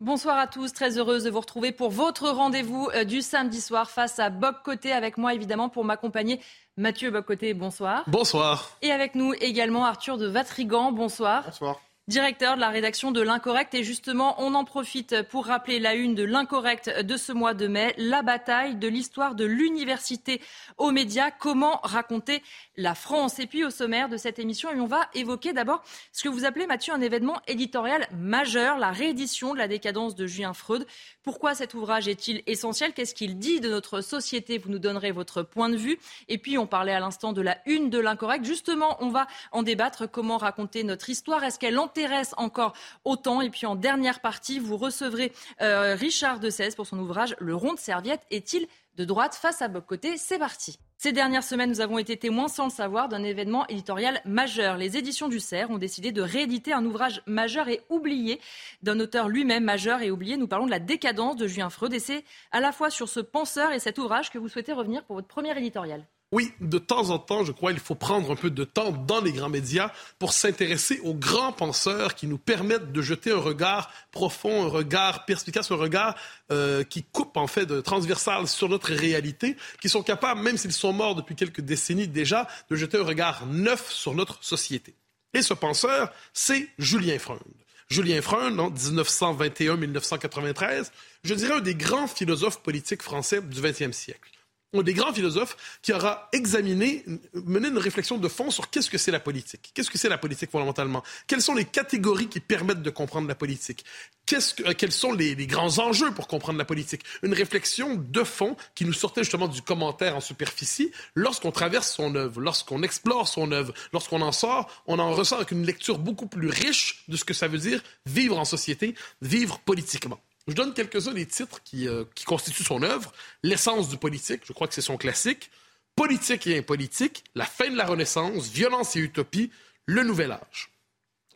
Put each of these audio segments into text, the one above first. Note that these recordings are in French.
Bonsoir à tous, très heureuse de vous retrouver pour votre rendez-vous euh, du samedi soir face à Bob Côté avec moi évidemment pour m'accompagner. Mathieu Bob Côté, bonsoir. Bonsoir. Et avec nous également Arthur de Vatrigan, bonsoir. Bonsoir directeur de la rédaction de l'Incorrect. Et justement, on en profite pour rappeler la une de l'Incorrect de ce mois de mai, la bataille de l'histoire de l'université aux médias. Comment raconter la France Et puis au sommaire de cette émission, on va évoquer d'abord ce que vous appelez, Mathieu, un événement éditorial majeur, la réédition de la décadence de Julien Freud. Pourquoi cet ouvrage est-il essentiel? Qu'est-ce qu'il dit de notre société? Vous nous donnerez votre point de vue. Et puis, on parlait à l'instant de la une de l'Incorrect. Justement, on va en débattre. Comment raconter notre histoire? Est-ce qu'elle intéresse encore autant? Et puis en dernière partie, vous recevrez euh, Richard de pour son ouvrage Le rond de serviette est-il de droite face à Bob Côté C'est parti. Ces dernières semaines, nous avons été témoins, sans le savoir, d'un événement éditorial majeur. Les éditions du CERF ont décidé de rééditer un ouvrage majeur et oublié d'un auteur lui-même majeur et oublié. Nous parlons de la décadence de Julien Freud. Et c'est à la fois sur ce penseur et cet ouvrage que vous souhaitez revenir pour votre première éditorial. Oui, de temps en temps, je crois, il faut prendre un peu de temps dans les grands médias pour s'intéresser aux grands penseurs qui nous permettent de jeter un regard profond, un regard perspicace, un regard euh, qui coupe en fait de transversal sur notre réalité, qui sont capables, même s'ils sont morts depuis quelques décennies déjà, de jeter un regard neuf sur notre société. Et ce penseur, c'est Julien Freund. Julien Freund, en 1921-1993, je dirais un des grands philosophes politiques français du XXe siècle un des grands philosophes qui aura examiné, mené une réflexion de fond sur qu'est-ce que c'est la politique. Qu'est-ce que c'est la politique fondamentalement? Quelles sont les catégories qui permettent de comprendre la politique? Que, Quels sont les, les, grands enjeux pour comprendre la politique? Une réflexion de fond qui nous sortait justement du commentaire en superficie. Lorsqu'on traverse son œuvre, lorsqu'on explore son œuvre, lorsqu'on en sort, on en ressort avec une lecture beaucoup plus riche de ce que ça veut dire vivre en société, vivre politiquement. Je donne quelques-uns des titres euh, qui, constituent son œuvre. L'essence du politique, je crois que c'est son classique. Politique et impolitique, la fin de la Renaissance, violence et utopie, le nouvel âge.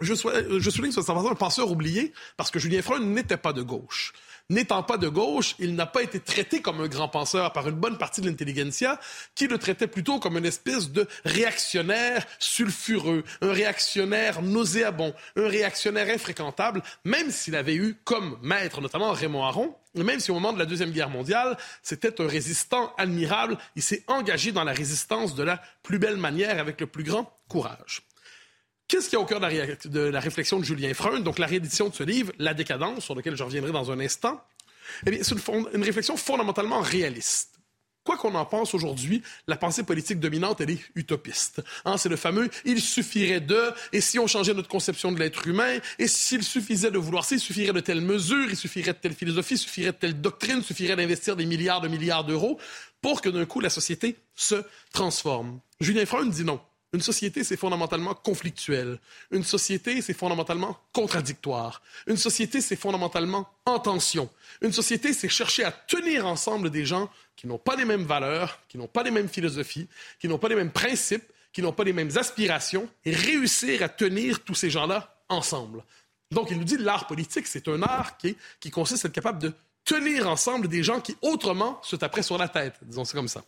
Je, je souligne sur un penseur oublié parce que Julien Freud n'était pas de gauche. N'étant pas de gauche, il n'a pas été traité comme un grand penseur par une bonne partie de l'intelligentsia, qui le traitait plutôt comme une espèce de réactionnaire sulfureux, un réactionnaire nauséabond, un réactionnaire infréquentable, même s'il avait eu comme maître notamment Raymond Aron, et même si au moment de la Deuxième Guerre mondiale, c'était un résistant admirable, il s'est engagé dans la résistance de la plus belle manière avec le plus grand courage. Qu'est-ce qui est au cœur de la, réflexion de Julien Freund, donc la réédition de ce livre, La décadence, sur lequel je reviendrai dans un instant? Eh bien, c'est une, réflexion fondamentalement réaliste. Quoi qu'on en pense aujourd'hui, la pensée politique dominante, elle est utopiste. Hein, c'est le fameux « il suffirait de », et si on changeait notre conception de l'être humain, et s'il suffisait de vouloir ça, il suffirait de telles mesures, il suffirait de telle philosophie, il suffirait de telle doctrine, il suffirait d'investir des milliards de milliards d'euros pour que d'un coup la société se transforme. Julien Freund dit non. Une société, c'est fondamentalement conflictuel. Une société, c'est fondamentalement contradictoire. Une société, c'est fondamentalement en tension. Une société, c'est chercher à tenir ensemble des gens qui n'ont pas les mêmes valeurs, qui n'ont pas les mêmes philosophies, qui n'ont pas les mêmes principes, qui n'ont pas les mêmes aspirations, et réussir à tenir tous ces gens-là ensemble. Donc, il nous dit l'art politique, c'est un art qui, qui consiste à être capable de tenir ensemble des gens qui, autrement, se taperaient sur la tête, disons c'est comme ça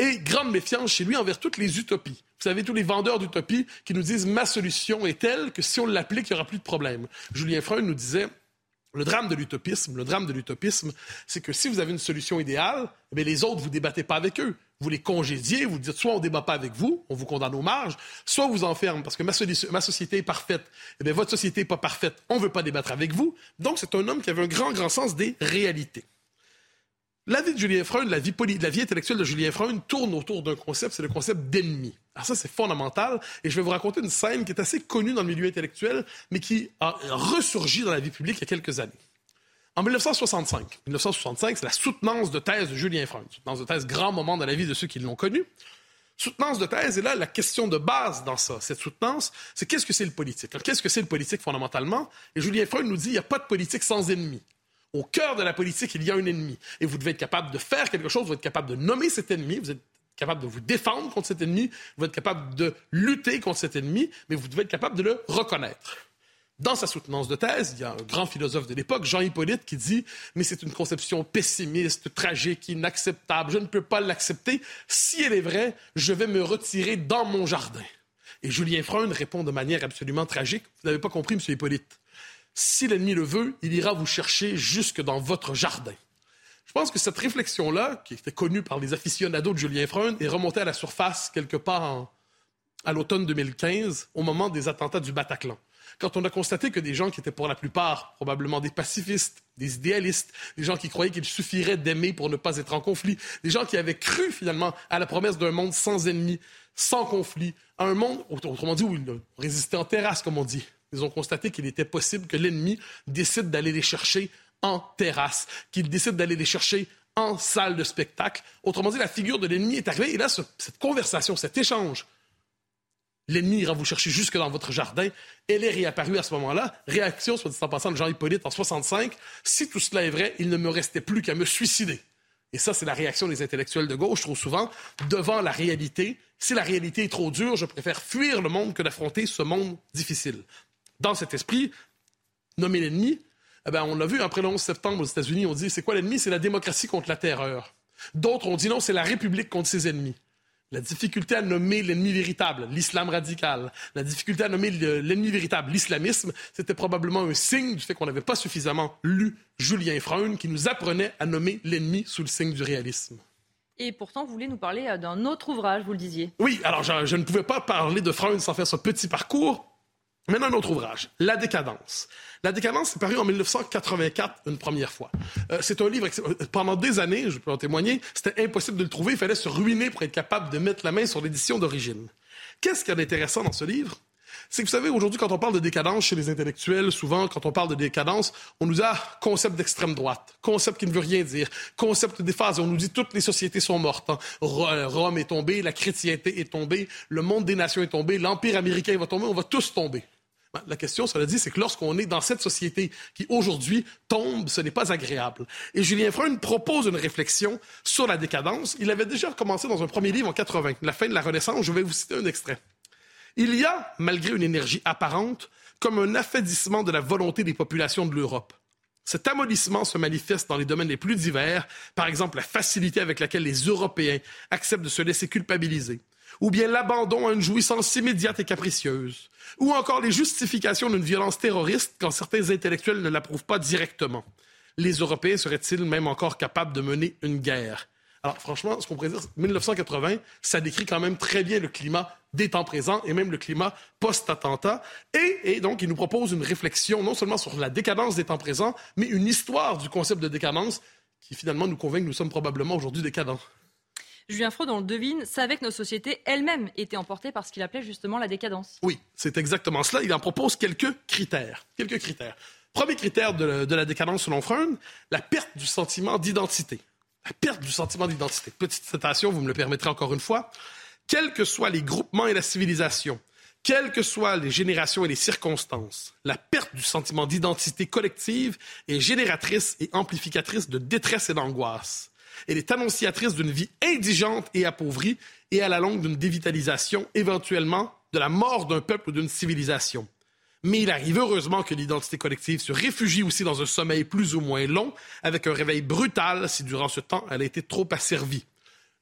et grande méfiance chez lui envers toutes les utopies. Vous savez, tous les vendeurs d'utopies qui nous disent ma solution est telle que si on l'applique, il n'y aura plus de problème. Julien Freud nous disait le drame de l'utopisme, le drame de l'utopisme, c'est que si vous avez une solution idéale, eh les autres, vous débattez pas avec eux. Vous les congédiez, vous dites soit on débat pas avec vous, on vous condamne aux marges, soit on vous enferme parce que ma, société est parfaite, eh votre société n'est pas parfaite, on veut pas débattre avec vous. Donc c'est un homme qui avait un grand, grand sens des réalités. La vie de Julien Freund, la vie, intellectuelle de Julien Freund tourne autour d'un concept, c'est le concept d'ennemi. Alors ça, c'est fondamental. Et je vais vous raconter une scène qui est assez connue dans le milieu intellectuel, mais qui a ressurgi dans la vie publique il y a quelques années. En 1965, 1965, c'est la soutenance de thèse de Julien Freund, soutenance de thèse grand moment dans la vie de ceux qui l'ont connu. Soutenance de thèse, et là, la question de base dans ça, cette soutenance, c'est qu'est-ce que c'est le politique? Qu'est-ce que c'est le politique fondamentalement? Et Julien Freud nous dit, il n'y a pas de politique sans ennemi. Au cœur de la politique, il y a un ennemi. Et vous devez être capable de faire quelque chose, vous êtes capable de nommer cet ennemi, vous êtes capable de vous défendre contre cet ennemi, vous êtes capable de lutter contre cet ennemi, mais vous devez être capable de le reconnaître. Dans sa soutenance de thèse, il y a un grand philosophe de l'époque, Jean Hippolyte, qui dit Mais c'est une conception pessimiste, tragique, inacceptable. Je ne peux pas l'accepter. Si elle est vraie, je vais me retirer dans mon jardin. Et Julien Freund répond de manière absolument tragique Vous n'avez pas compris, M. Hippolyte. Si l'ennemi le veut, il ira vous chercher jusque dans votre jardin. Je pense que cette réflexion-là, qui était connue par les aficionados de Julien Freund, est remontée à la surface quelque part à l'automne 2015, au moment des attentats du Bataclan quand on a constaté que des gens qui étaient pour la plupart probablement des pacifistes, des idéalistes, des gens qui croyaient qu'il suffirait d'aimer pour ne pas être en conflit, des gens qui avaient cru finalement à la promesse d'un monde sans ennemis, sans conflit, un monde, autrement dit, où ils résistaient en terrasse, comme on dit. Ils ont constaté qu'il était possible que l'ennemi décide d'aller les chercher en terrasse, qu'il décide d'aller les chercher en salle de spectacle. Autrement dit, la figure de l'ennemi est arrivée. Et là, cette conversation, cet échange L'ennemi ira vous chercher jusque dans votre jardin. Elle est réapparue à ce moment-là. Réaction, soit dit en passant, de Jean-Hippolyte en 65. Si tout cela est vrai, il ne me restait plus qu'à me suicider. Et ça, c'est la réaction des intellectuels de gauche, trop souvent, devant la réalité. Si la réalité est trop dure, je préfère fuir le monde que d'affronter ce monde difficile. Dans cet esprit, nommer l'ennemi, eh ben, on l'a vu après le 11 septembre aux États-Unis, on dit c'est quoi l'ennemi? C'est la démocratie contre la terreur. D'autres ont dit non, c'est la République contre ses ennemis la difficulté à nommer l'ennemi véritable, l'islam radical, la difficulté à nommer l'ennemi véritable, l'islamisme, c'était probablement un signe du fait qu'on n'avait pas suffisamment lu Julien Freund qui nous apprenait à nommer l'ennemi sous le signe du réalisme. Et pourtant, vous voulez nous parler euh, d'un autre ouvrage, vous le disiez. Oui, alors je, je ne pouvais pas parler de Freund sans faire ce petit parcours. Maintenant, un autre ouvrage, La décadence. La décadence est paru en 1984 une première fois. Euh, c'est un livre, euh, pendant des années, je peux en témoigner, c'était impossible de le trouver. Il fallait se ruiner pour être capable de mettre la main sur l'édition d'origine. Qu'est-ce qu'il y a d'intéressant dans ce livre? C'est que vous savez, aujourd'hui, quand on parle de décadence chez les intellectuels, souvent, quand on parle de décadence, on nous a concept d'extrême droite, concept qui ne veut rien dire, concept des phases. On nous dit toutes les sociétés sont mortes. Hein. Rome est tombé, la chrétienté est tombée, le monde des nations est tombé, l'Empire américain va tomber, on va tous tomber. Ben, la question, cela dit, c'est que lorsqu'on est dans cette société qui aujourd'hui tombe, ce n'est pas agréable. Et Julien Freund propose une réflexion sur la décadence. Il avait déjà commencé dans un premier livre en 80, La fin de la Renaissance. Je vais vous citer un extrait. Il y a, malgré une énergie apparente, comme un affadissement de la volonté des populations de l'Europe. Cet amollissement se manifeste dans les domaines les plus divers, par exemple la facilité avec laquelle les Européens acceptent de se laisser culpabiliser, ou bien l'abandon à une jouissance immédiate et capricieuse, ou encore les justifications d'une violence terroriste quand certains intellectuels ne l'approuvent pas directement. Les Européens seraient-ils même encore capables de mener une guerre? Alors, franchement, ce qu'on pourrait dire, 1980, ça décrit quand même très bien le climat des temps présents et même le climat post-attentat. Et, et, donc, il nous propose une réflexion non seulement sur la décadence des temps présents, mais une histoire du concept de décadence qui finalement nous convainc que nous sommes probablement aujourd'hui décadents. Julien Freud, on le devine, savait que nos sociétés elles-mêmes étaient emportées par ce qu'il appelait justement la décadence. Oui, c'est exactement cela. Il en propose quelques critères. Quelques critères. Premier critère de, de la décadence selon Freud, la perte du sentiment d'identité. La perte du sentiment d'identité. Petite citation, vous me le permettrez encore une fois. Quels que soient les groupements et la civilisation, quelles que soient les générations et les circonstances, la perte du sentiment d'identité collective est génératrice et amplificatrice de détresse et d'angoisse. Elle est annonciatrice d'une vie indigente et appauvrie et à la longue d'une dévitalisation, éventuellement de la mort d'un peuple ou d'une civilisation. Mais il arrive heureusement que l'identité collective se réfugie aussi dans un sommeil plus ou moins long, avec un réveil brutal si durant ce temps elle a été trop asservie.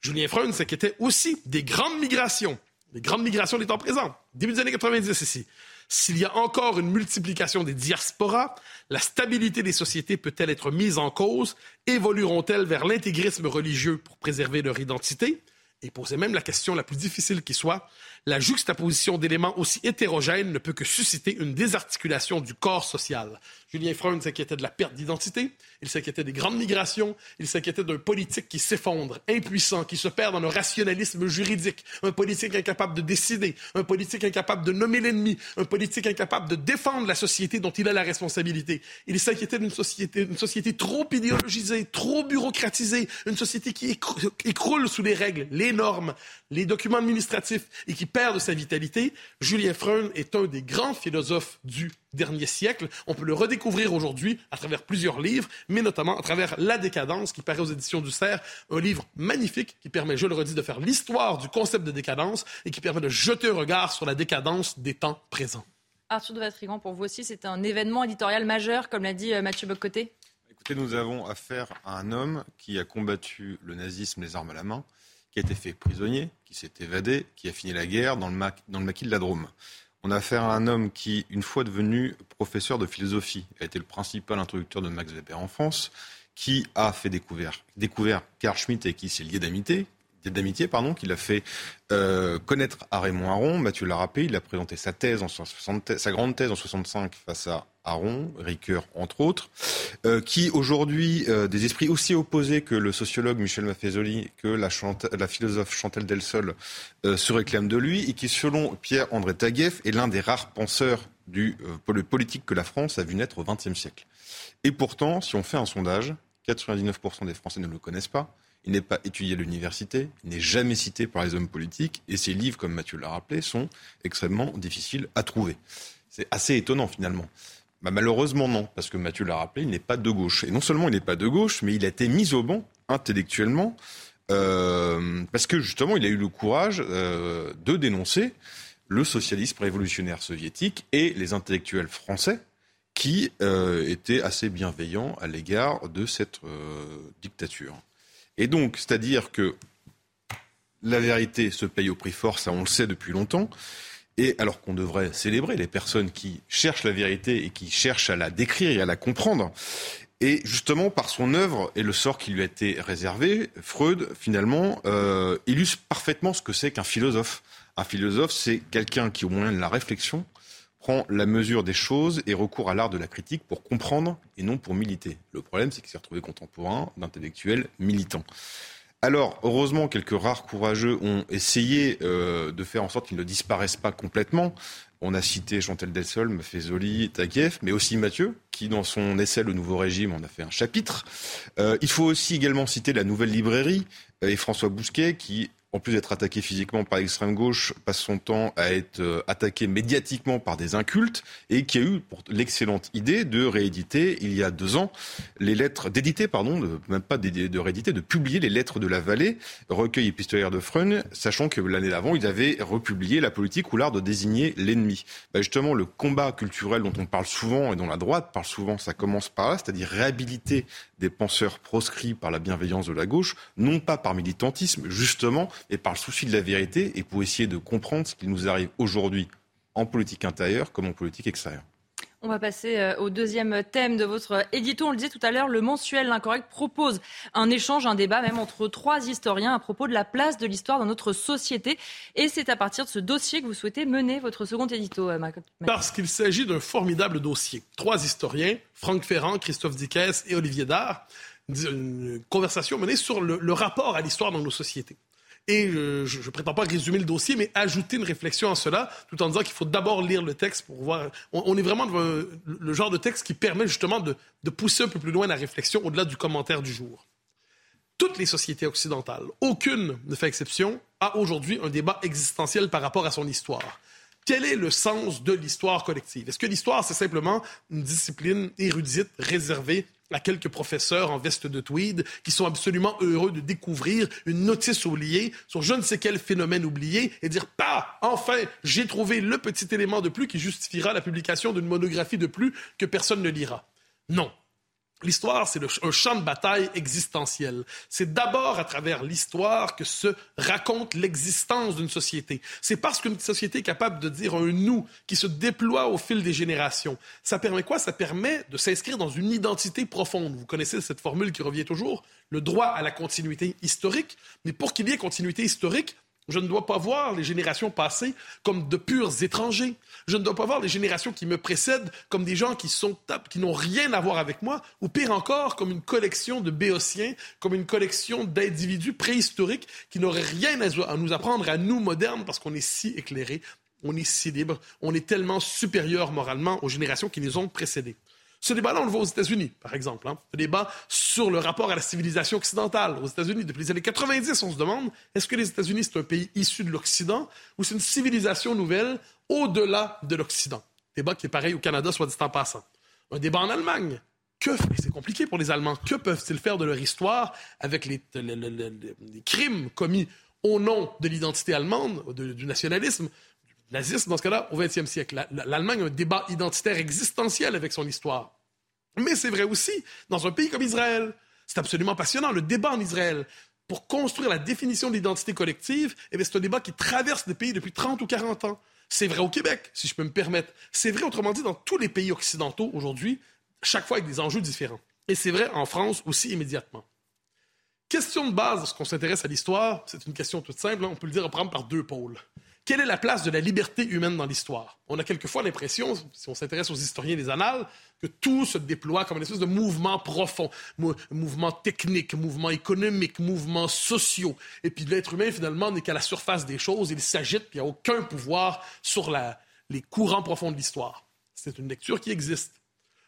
Julien Freund s'inquiétait aussi des grandes migrations, des grandes migrations des temps présents, début des années 90 ici. S'il y a encore une multiplication des diasporas, la stabilité des sociétés peut-elle être mise en cause? Évolueront-elles vers l'intégrisme religieux pour préserver leur identité? Et poser même la question la plus difficile qui soit, la juxtaposition d'éléments aussi hétérogènes ne peut que susciter une désarticulation du corps social. Julien Freund s'inquiétait de la perte d'identité, il s'inquiétait des grandes migrations, il s'inquiétait d'un politique qui s'effondre, impuissant, qui se perd dans le rationalisme juridique, un politique incapable de décider, un politique incapable de nommer l'ennemi, un politique incapable de défendre la société dont il a la responsabilité. Il s'inquiétait d'une société, société trop idéologisée, trop bureaucratisée, une société qui écroule sous les règles, les normes, les documents administratifs et qui perd de sa vitalité, Julien Freund est un des grands philosophes du dernier siècle. On peut le redécouvrir aujourd'hui à travers plusieurs livres, mais notamment à travers La décadence qui paraît aux éditions du Cerf, un livre magnifique qui permet, je le redis, de faire l'histoire du concept de décadence et qui permet de jeter un regard sur la décadence des temps présents. Arthur de Vatrigan, pour vous aussi, c'est un événement éditorial majeur, comme l'a dit euh, Mathieu Bocoté? Écoutez, nous avons affaire à un homme qui a combattu le nazisme les armes à la main, qui a été fait prisonnier, qui s'est évadé, qui a fini la guerre dans le, maquis de la Drôme. On a affaire à un homme qui, une fois devenu professeur de philosophie, a été le principal introducteur de Max Weber en France, qui a fait découvrir, découvert Carl Schmitt et qui s'est lié d'amitié, d'amitié, pardon, qu'il a fait euh, connaître à Raymond Aron. Mathieu l'a rappelé, il a présenté sa thèse en sa grande thèse en 65 face à Aron, Ricoeur entre autres, euh, qui aujourd'hui, euh, des esprits aussi opposés que le sociologue Michel Maffezoli, que la, la philosophe Chantal Delsol se réclament de lui, et qui, selon Pierre-André Taguieff, est l'un des rares penseurs du politique que la France a vu naître au XXe siècle. Et pourtant, si on fait un sondage, 99% des Français ne le connaissent pas. Il n'est pas étudié à l'université, il n'est jamais cité par les hommes politiques, et ses livres, comme Mathieu l'a rappelé, sont extrêmement difficiles à trouver. C'est assez étonnant finalement. Bah, malheureusement non, parce que Mathieu l'a rappelé, il n'est pas de gauche. Et non seulement il n'est pas de gauche, mais il a été mis au banc intellectuellement, euh, parce que justement il a eu le courage euh, de dénoncer le socialisme révolutionnaire soviétique et les intellectuels français qui euh, étaient assez bienveillants à l'égard de cette dictature. Et donc, c'est-à-dire que la vérité se paye au prix fort, ça on le sait depuis longtemps. Et alors qu'on devrait célébrer les personnes qui cherchent la vérité et qui cherchent à la décrire et à la comprendre. Et justement, par son œuvre et le sort qui lui a été réservé, Freud, finalement, euh, illustre parfaitement ce que c'est qu'un philosophe. Un philosophe, c'est quelqu'un qui, au moyen de la réflexion, prend la mesure des choses et recourt à l'art de la critique pour comprendre et non pour militer. Le problème, c'est qu'il s'est retrouvé contemporain d'intellectuels militants. Alors, heureusement, quelques rares courageux ont essayé euh, de faire en sorte qu'ils ne disparaissent pas complètement. On a cité Chantal Delsol, Maffezoli, Taguieff, mais aussi Mathieu, qui dans son essai Le Nouveau Régime en a fait un chapitre. Euh, il faut aussi également citer la Nouvelle Librairie euh, et François Bousquet, qui en plus d'être attaqué physiquement par l'extrême gauche, passe son temps à être euh, attaqué médiatiquement par des incultes et qui a eu l'excellente idée de rééditer il y a deux ans les lettres, d'éditer, pardon, de, même pas de, rééditer, de publier les lettres de la vallée, recueil épistolaire de Freund, sachant que l'année d'avant, ils avaient republié la politique ou l'art de désigner l'ennemi. Bah justement, le combat culturel dont on parle souvent et dont la droite parle souvent, ça commence par là, c'est-à-dire réhabiliter des penseurs proscrits par la bienveillance de la gauche, non pas par militantisme, justement, mais par le souci de la vérité et pour essayer de comprendre ce qui nous arrive aujourd'hui en politique intérieure comme en politique extérieure. On va passer euh, au deuxième thème de votre édito. On le disait tout à l'heure, le mensuel L'Incorrect propose un échange, un débat même entre trois historiens à propos de la place de l'histoire dans notre société. Et c'est à partir de ce dossier que vous souhaitez mener votre second édito, euh, Parce qu'il s'agit d'un formidable dossier. Trois historiens, Franck Ferrand, Christophe Dickès et Olivier Dard, une conversation menée sur le rapport à l'histoire dans nos sociétés. Et je ne prétends pas résumer le dossier, mais ajouter une réflexion à cela, tout en disant qu'il faut d'abord lire le texte pour voir. On, est vraiment devant le genre de texte qui permet justement de, de pousser un peu plus loin la réflexion au-delà du commentaire du jour. Toutes les sociétés occidentales, aucune ne fait exception, a aujourd'hui un débat existentiel par rapport à son histoire. Quel est le sens de l'histoire collective? Est-ce que l'histoire, c'est simplement une discipline érudite réservée à quelques professeurs en veste de tweed qui sont absolument heureux de découvrir une notice oubliée sur je ne sais quel phénomène oublié et dire pas enfin j'ai trouvé le petit élément de plus qui justifiera la publication d'une monographie de plus que personne ne lira. Non. L'histoire, c'est un champ de bataille existentiel. C'est d'abord à travers l'histoire que se raconte l'existence d'une société. C'est parce qu'une société est capable de dire un nous qui se déploie au fil des générations. Ça permet quoi? Ça permet de s'inscrire dans une identité profonde. Vous connaissez cette formule qui revient toujours, le droit à la continuité historique. Mais pour qu'il y ait continuité historique, je ne dois pas voir les générations passées comme de purs étrangers. Je ne dois pas voir les générations qui me précèdent comme des gens qui sont qui n'ont rien à voir avec moi, ou pire encore, comme une collection de béotiens, comme une collection d'individus préhistoriques qui n'auraient rien à nous apprendre à nous modernes parce qu'on est si éclairés, on est si libre, on est tellement supérieur moralement aux générations qui nous ont précédés. Ce débat-là, on le voit aux États-Unis, par exemple. Hein. Ce débat sur le rapport à la civilisation occidentale. Aux États-Unis, depuis les années 90, on se demande est-ce que les États-Unis, c'est un pays issu de l'Occident ou c'est une civilisation nouvelle au-delà de l'Occident? Débat qui est pareil au Canada, soit dit en passant. Un débat en Allemagne. Que, c'est compliqué pour les Allemands, que peuvent-ils faire de leur histoire avec les, crimes commis au nom de l'identité allemande, du nationalisme, nazisme dans ce cas-là, au XXe siècle L'Allemagne a un débat identitaire existentiel avec son histoire. Mais c'est vrai aussi dans un pays comme Israël. C'est absolument passionnant, le débat en Israël. Pour construire la définition de l'identité collective, eh c'est un débat qui traverse le pays depuis 30 ou 40 ans. C'est vrai au Québec, si je peux me permettre. C'est vrai, autrement dit, dans tous les pays occidentaux aujourd'hui, chaque fois avec des enjeux différents. Et c'est vrai en France aussi immédiatement. Question de base, lorsqu'on s'intéresse à l'histoire, c'est une question toute simple, hein. on peut le dire, on par deux pôles. Quelle est la place de la liberté humaine dans l'histoire? On a quelquefois l'impression, si on s'intéresse aux historiens des annales, que tout se déploie comme une espèce de mouvement profond, mouvement technique, mouvement économique, mouvement sociaux. Et puis l'être humain, finalement, n'est qu'à la surface des choses, il s'agite, puis il n'y a aucun pouvoir sur les courants profonds de l'histoire. C'est une lecture qui existe.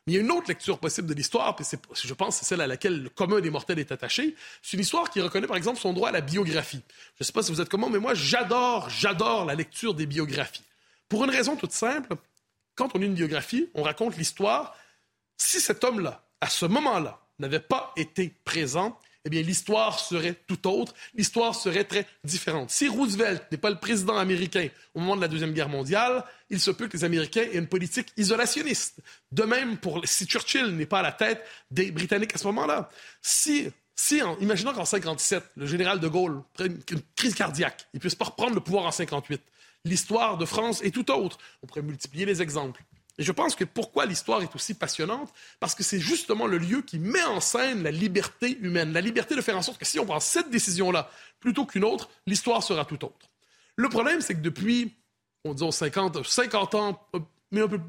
Mais il y a une autre lecture possible de l'histoire, puis je pense c'est celle à laquelle le commun des mortels est attaché. C'est une histoire qui reconnaît, par exemple, son droit à la biographie. Je ne sais pas si vous êtes comment, mais moi, j'adore, j'adore la lecture des biographies. Pour une raison toute simple, quand on lit une biographie, on raconte l'histoire. Si cet homme-là, à ce moment-là, n'avait pas été présent, eh bien, l'histoire serait tout autre, l'histoire serait très différente. Si Roosevelt n'est pas le président américain au moment de la Deuxième Guerre mondiale, il se peut que les Américains aient une politique isolationniste. De même, pour, si Churchill n'est pas à la tête des Britanniques à ce moment-là. Si, si en, imaginons qu'en 57, le général de Gaulle prenne une crise cardiaque, il puisse pas reprendre le pouvoir en 58, l'histoire de France est tout autre. On pourrait multiplier les exemples. Et je pense que pourquoi l'histoire est aussi passionnante, parce que c'est justement le lieu qui met en scène la liberté humaine, la liberté de faire en sorte que si on prend cette décision-là plutôt qu'une autre, l'histoire sera tout autre. Le problème, c'est que depuis, on dit 50, 50 ans, mais un peu,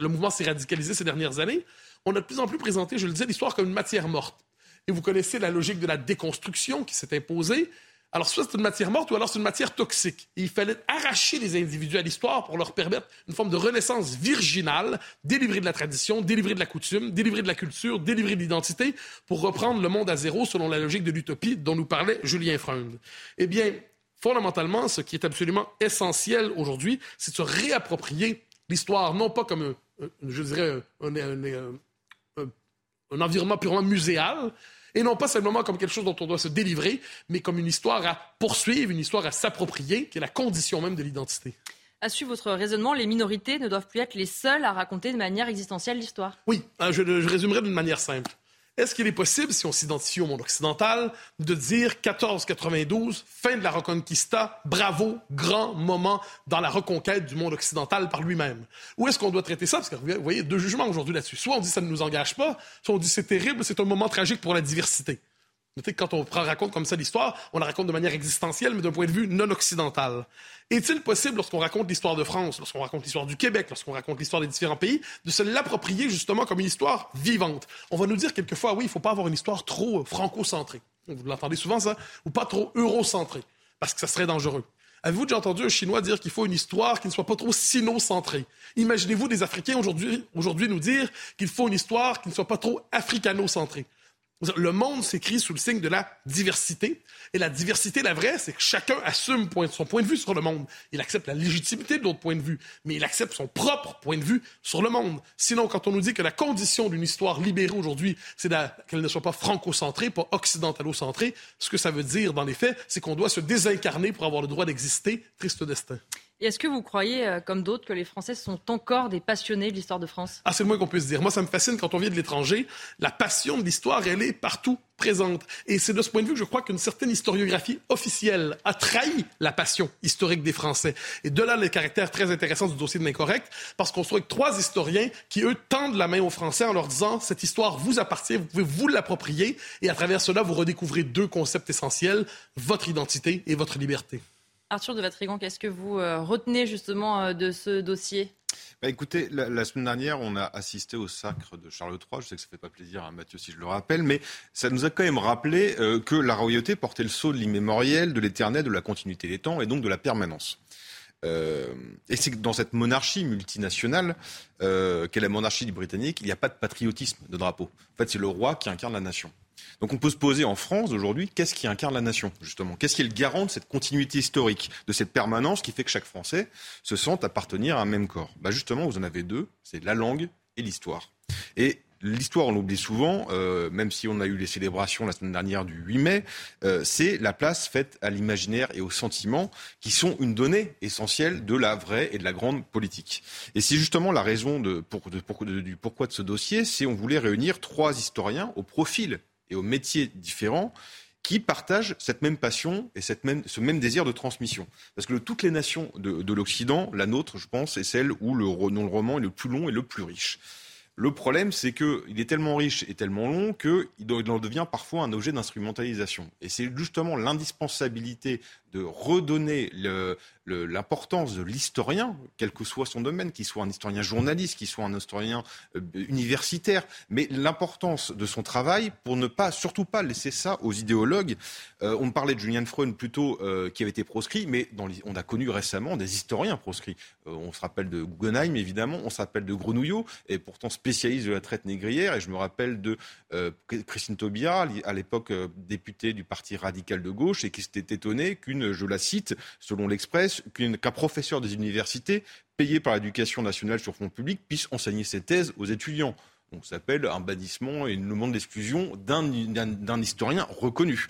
le mouvement s'est radicalisé ces dernières années, on a de plus en plus présenté, je le disais, l'histoire comme une matière morte. Et vous connaissez la logique de la déconstruction qui s'est imposée. Alors, soit c'est une matière morte ou alors c'est une matière toxique. il fallait arracher les individus à l'histoire pour leur permettre une forme de renaissance virginale, délivrée de la tradition, délivrée de la coutume, délivrée de la culture, délivrée de l'identité, pour reprendre le monde à zéro selon la logique de l'utopie dont nous parlait Julien Freund. Eh bien, fondamentalement, ce qui est absolument essentiel aujourd'hui, c'est de se réapproprier l'histoire, non pas comme, je dirais, un environnement purement muséal, et non pas simplement comme quelque chose dont on doit se délivrer, mais comme une histoire à poursuivre, une histoire à s'approprier, qui est la condition même de l'identité. À suivre votre raisonnement, les minorités ne doivent plus être les seules à raconter de manière existentielle l'histoire. Oui, hein, je, je résumerai d'une manière simple. Est-ce qu'il est possible, si on s'identifie au monde occidental, de dire 1492, fin de la Reconquista, bravo, grand moment dans la reconquête du monde occidental par lui-même? Ou est-ce qu'on doit traiter ça? Parce que vous voyez, deux jugements aujourd'hui là-dessus. Soit on dit ça ne nous engage pas, soit on dit c'est terrible, c'est un moment tragique pour la diversité. Quand on raconte comme ça l'histoire, on la raconte de manière existentielle, mais d'un point de vue non occidental. Est-il possible, lorsqu'on raconte l'histoire de France, lorsqu'on raconte l'histoire du Québec, lorsqu'on raconte l'histoire des différents pays, de se l'approprier justement comme une histoire vivante? On va nous dire quelquefois, oui, il ne faut pas avoir une histoire trop franco-centrée. Vous l'entendez souvent, ça? Ou pas trop eurocentrée, parce que ça serait dangereux. Avez-vous déjà entendu un Chinois dire qu'il faut une histoire qui ne soit pas trop sino-centrée? Imaginez-vous des Africains aujourd'hui nous dire qu'il faut une histoire qui ne soit pas trop africano-centrée. Le monde s'écrit sous le signe de la diversité. Et la diversité, la vraie, c'est que chacun assume son point de vue sur le monde. Il accepte la légitimité de l'autre point de vue, mais il accepte son propre point de vue sur le monde. Sinon, quand on nous dit que la condition d'une histoire libérée aujourd'hui, c'est qu'elle ne soit pas franco-centrée, pas occidentalo-centrée, ce que ça veut dire dans les faits, c'est qu'on doit se désincarner pour avoir le droit d'exister. Triste destin. Et est-ce que vous croyez, euh, comme d'autres, que les Français sont encore des passionnés de l'histoire de France? Ah, c'est le moins qu'on puisse dire. Moi, ça me fascine quand on vient de l'étranger. La passion de l'histoire, elle est partout présente. Et c'est de ce point de vue que je crois qu'une certaine historiographie officielle a trahi la passion historique des Français. Et de là, le caractère très intéressant du dossier de l'incorrect, parce qu'on se trouve avec trois historiens qui, eux, tendent la main aux Français en leur disant cette histoire vous appartient, vous pouvez vous l'approprier, et à travers cela, vous redécouvrez deux concepts essentiels votre identité et votre liberté. Arthur de Vatrigan, qu'est-ce que vous euh, retenez justement euh, de ce dossier? Bah écoutez, la, semaine dernière, on a assisté au sacre de Charles III. Je sais que ça ne fait pas plaisir à Mathieu si je le rappelle, mais ça nous a quand même rappelé euh, que la royauté portait le sceau de l'immémoriel, de l'éternel, de la continuité des temps et donc de la permanence. Et c'est que dans cette monarchie multinationale, qu'est la monarchie britannique, il n'y a pas de patriotisme de drapeau. En fait, c'est le roi qui incarne la nation. Donc on peut se poser en France aujourd'hui, qu'est-ce qui incarne la nation, justement? Qu'est-ce qui est le garant de cette continuité historique, de cette permanence qui fait que chaque Français se sent appartenir à un même corps? Bah Justement, vous en avez deux, c'est la langue et l'histoire. Et l'histoire, on l'oublie souvent, euh, même si on a eu les célébrations la semaine dernière du 8 mai, euh, c'est la place faite à l'imaginaire et aux sentiments qui sont une donnée essentielle de la vraie et de la grande politique. Et c'est justement la raison de, du pourquoi de ce dossier, c'est on voulait réunir trois historiens au profil et aux métiers différents qui partagent cette même passion et cette même, ce même désir de transmission. Parce que toutes les nations de, de l'Occident, la nôtre, je pense, est celle où le, le roman est le plus long et le plus riche. Le problème, c'est qu'il est tellement riche et tellement long qu'il en devient parfois un objet d'instrumentalisation. Et c'est justement l'indispensabilité de redonner l'importance de l'historien, quel que soit son domaine, qu'il soit un historien journaliste, qu'il soit un historien euh, universitaire, mais l'importance de son travail pour ne pas, surtout pas laisser ça aux idéologues. Euh, on parlait de Julian Freund plutôt euh, qui avait été proscrit, mais on a connu récemment des historiens proscrits. on se rappelle de Guggenheim, évidemment, on se rappelle de Grenouillot, et pourtant spécialiste de la traite négrière, et je me rappelle de Christine Taubira, à l'époque députée du Parti radical de gauche, et qui s'était étonnée qu'une je la cite, selon l'Express, qu'un professeur des universités payé par l'éducation nationale sur fonds publics puisse enseigner ses thèses aux étudiants. On s'appelle un bannissement et une demande d'exclusion d'un historien reconnu.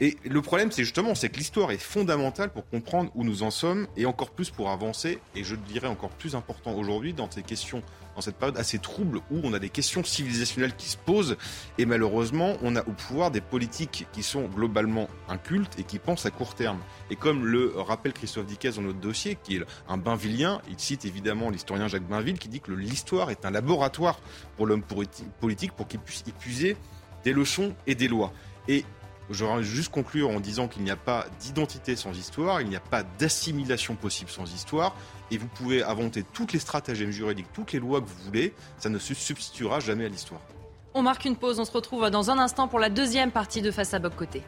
Et le problème, c'est justement, c'est que l'histoire est fondamentale pour comprendre où nous en sommes et encore plus pour avancer, et je dirais encore plus important aujourd'hui dans ces questions dans cette période assez trouble où on a des questions civilisationnelles qui se posent et malheureusement on a au pouvoir des politiques qui sont globalement incultes et qui pensent à court terme. Et comme le rappelle Christophe Dickès dans notre dossier, qui est un Bainvillien, il cite évidemment l'historien Jacques Bainville qui dit que l'histoire est un laboratoire pour l'homme politique pour qu'il puisse épuiser des leçons et des lois. J'aurais juste conclure en disant qu'il n'y a pas d'identité sans histoire, il n'y a pas d'assimilation possible sans histoire, et vous pouvez inventer toutes les stratagèmes juridiques, toutes les lois que vous voulez, ça ne se substituera jamais à l'histoire. On marque une pause, on se retrouve dans un instant pour la deuxième partie de Face à Bob Côté.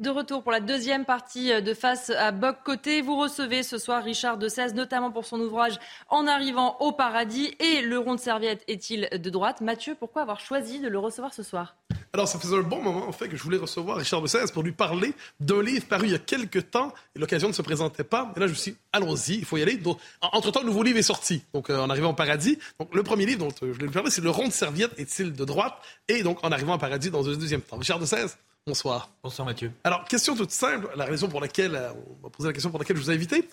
De retour pour la deuxième partie de Face à Boc Côté. Vous recevez ce soir Richard de 16, notamment pour son ouvrage En arrivant au paradis. Et le rond de serviette est-il de droite? Mathieu, pourquoi avoir choisi de le recevoir ce soir? Alors, ça faisait un bon moment, en fait, que je voulais recevoir Richard de 16 pour lui parler d'un livre paru il y a quelques temps. Et l'occasion ne se présentait pas. Et là, je me suis dit, allons-y, il faut y aller. entre-temps, le nouveau livre est sorti. Donc, euh, En arrivant au paradis. Donc, le premier livre dont euh, je voulais lui parler, c'est Le rond de serviette est-il de droite? Et donc, En arrivant au paradis dans un deuxième temps. Richard de 16 Bonsoir. Bonsoir Mathieu. Alors, question toute simple, la raison pour laquelle, euh, on va poser la question pour laquelle je vous ai invité.